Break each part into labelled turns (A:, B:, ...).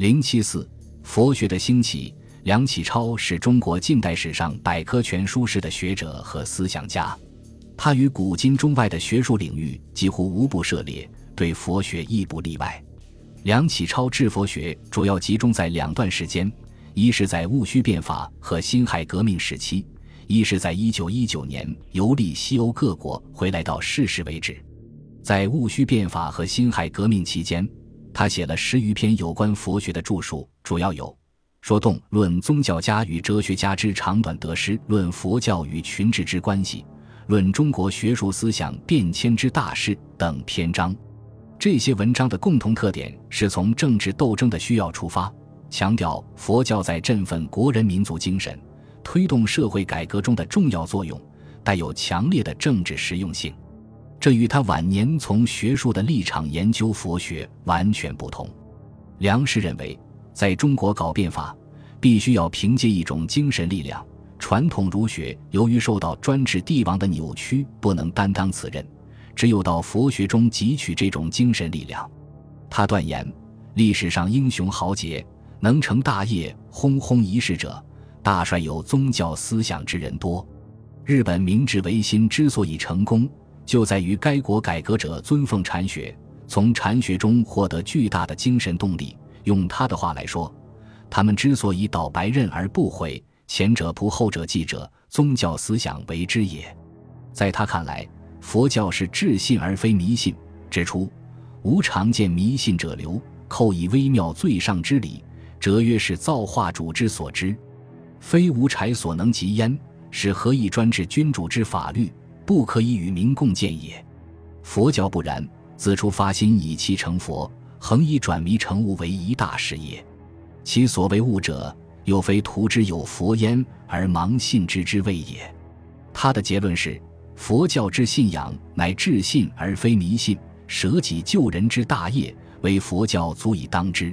A: 零七四，佛学的兴起。梁启超是中国近代史上百科全书式的学者和思想家，他与古今中外的学术领域几乎无不涉猎，对佛学亦不例外。梁启超治佛学主要集中在两段时间：一是在戊戌变法和辛亥革命时期；一是在一九一九年游历西欧各国回来到逝世为止。在戊戌变法和辛亥革命期间，他写了十余篇有关佛学的著述，主要有《说动论宗教家与哲学家之长短得失》《论佛教与群治之关系》《论中国学术思想变迁之大势》等篇章。这些文章的共同特点是从政治斗争的需要出发，强调佛教在振奋国人民族精神、推动社会改革中的重要作用，带有强烈的政治实用性。这与他晚年从学术的立场研究佛学完全不同。梁氏认为，在中国搞变法，必须要凭借一种精神力量。传统儒学由于受到专制帝王的扭曲，不能担当此任，只有到佛学中汲取这种精神力量。他断言，历史上英雄豪杰、能成大业、轰轰一世者，大率有宗教思想之人多。日本明治维新之所以成功。就在于该国改革者尊奉禅学，从禅学中获得巨大的精神动力。用他的话来说，他们之所以倒白刃而不悔，前者仆后者继者，宗教思想为之也。在他看来，佛教是智信而非迷信。指出：无常见迷信者流，寇以微妙最上之理，哲曰是造化主之所知，非无柴所能及焉。是何以专制君主之法律？不可以与民共建也。佛教不然，自出发心以其成佛，恒以转迷成悟为一大事业。其所谓悟者，又非图之有佛焉而盲信之之谓也。他的结论是：佛教之信仰乃至信而非迷信，舍己救人之大业，为佛教足以当之。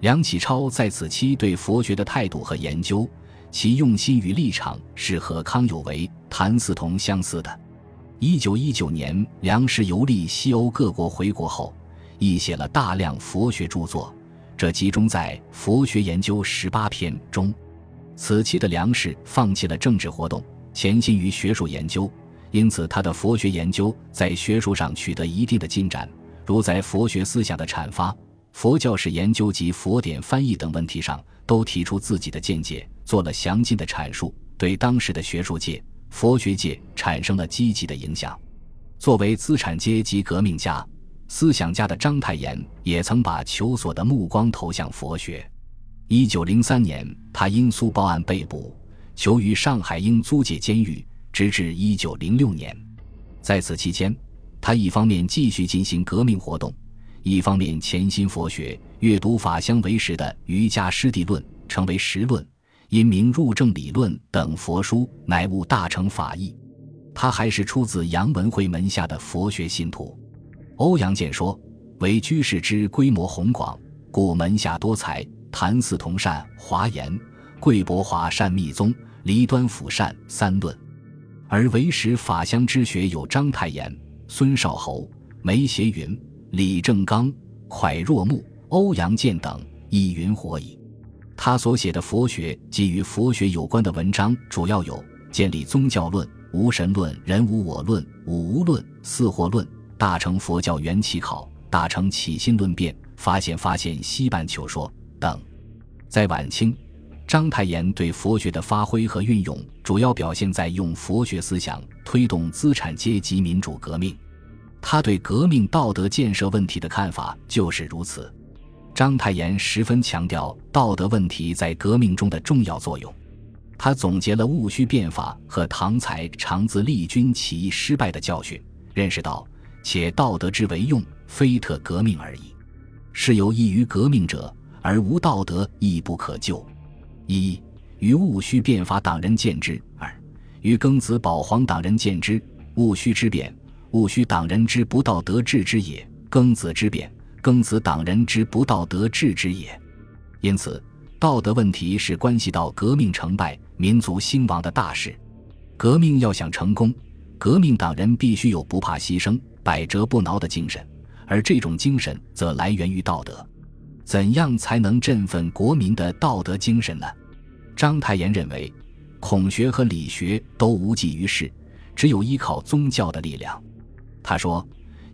A: 梁启超在此期对佛学的态度和研究。其用心与立场是和康有为、谭嗣同相似的。一九一九年，梁氏游历西欧各国回国后，亦写了大量佛学著作，这集中在《佛学研究》十八篇中。此期的梁氏放弃了政治活动，潜心于学术研究，因此他的佛学研究在学术上取得一定的进展，如在佛学思想的阐发、佛教史研究及佛典翻译等问题上，都提出自己的见解。做了详尽的阐述，对当时的学术界、佛学界产生了积极的影响。作为资产阶级革命家、思想家的章太炎，也曾把求索的目光投向佛学。一九零三年，他因苏报案被捕，囚于上海英租界监狱，直至一九零六年。在此期间，他一方面继续进行革命活动，一方面潜心佛学，阅读法相为实的《瑜伽师地论》，成为实论。因明入正理论等佛书，乃悟大乘法义。他还是出自杨文慧门下的佛学信徒。欧阳健说：“为居士之规模宏广，故门下多才。谭嗣同善华严，桂伯华善密宗，黎端甫善三论。而为时法相之学有章太炎、孙少侯、梅协云、李正刚、蒯若木、欧阳健等，亦云火矣。”他所写的佛学及与佛学有关的文章，主要有《建立宗教论》《无神论》《人无我论》《五无论》《四惑论》《大乘佛教缘起考》《大乘起心论辩》《发现发现西半球说》等。在晚清，章太炎对佛学的发挥和运用，主要表现在用佛学思想推动资产阶级民主革命。他对革命道德建设问题的看法就是如此。章太炎十分强调道德问题在革命中的重要作用。他总结了戊戌变法和唐才长自立军起义失败的教训，认识到且道德之为用，非特革命而已。是有益于革命者，而无道德亦不可救。一与戊戌变法党人见之；二与庚子保皇党人见之。戊戌之变，戊戌党人之不道德治之也；庚子之变。庚子党人之不道德治之也，因此道德问题是关系到革命成败、民族兴亡的大事。革命要想成功，革命党人必须有不怕牺牲、百折不挠的精神，而这种精神则来源于道德。怎样才能振奋国民的道德精神呢？章太炎认为，孔学和理学都无济于事，只有依靠宗教的力量。他说，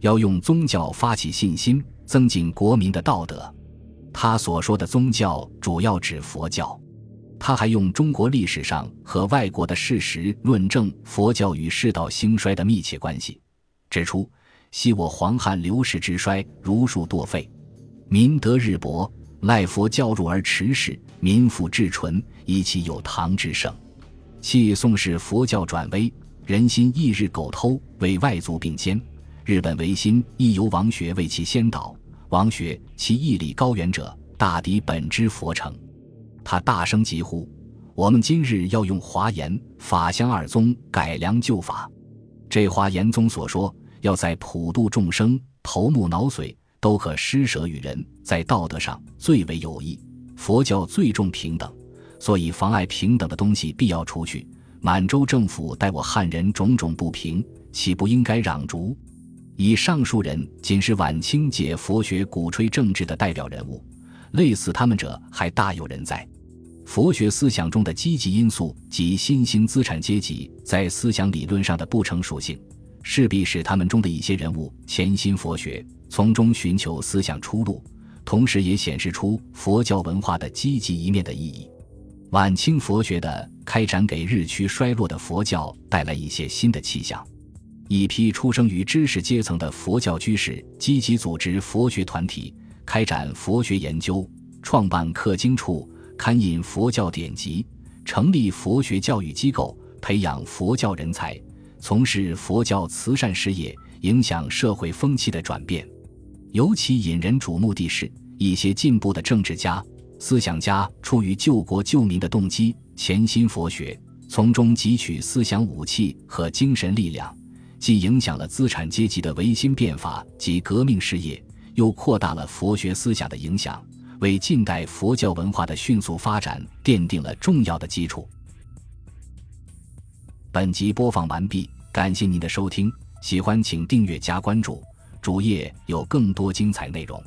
A: 要用宗教发起信心，增进国民的道德。他所说的宗教主要指佛教。他还用中国历史上和外国的事实论证佛教与世道兴衰的密切关系，指出：昔我黄汉流世之衰，儒术堕废，民德日薄，赖佛教入而持世，民富至纯，以其有唐之盛。弃宋氏佛教转危，人心亦日苟偷，为外族并兼。日本维新亦由王学为其先导，王学其毅力高远者，大抵本之佛成。他大声疾呼：“我们今日要用华严、法相二宗改良旧法。这华严宗所说，要在普度众生，头目脑髓都可施舍与人，在道德上最为有益。佛教最重平等，所以妨碍平等的东西必要除去。满洲政府待我汉人种种不平，岂不应该攘逐？以上述人仅是晚清解佛学鼓吹政治的代表人物，类似他们者还大有人在。”佛学思想中的积极因素及新兴资产阶级在思想理论上的不成熟性，势必使他们中的一些人物潜心佛学，从中寻求思想出路，同时也显示出佛教文化的积极一面的意义。晚清佛学的开展给日趋衰落的佛教带来一些新的气象，一批出生于知识阶层的佛教居士积极组织佛学团体，开展佛学研究，创办刻经处。刊印佛教典籍，成立佛学教育机构，培养佛教人才，从事佛教慈善事业，影响社会风气的转变。尤其引人瞩目的是，一些进步的政治家、思想家出于救国救民的动机，潜心佛学，从中汲取思想武器和精神力量，既影响了资产阶级的维新变法及革命事业，又扩大了佛学思想的影响。为近代佛教文化的迅速发展奠定了重要的基础。本集播放完毕，感谢您的收听，喜欢请订阅加关注，主页有更多精彩内容。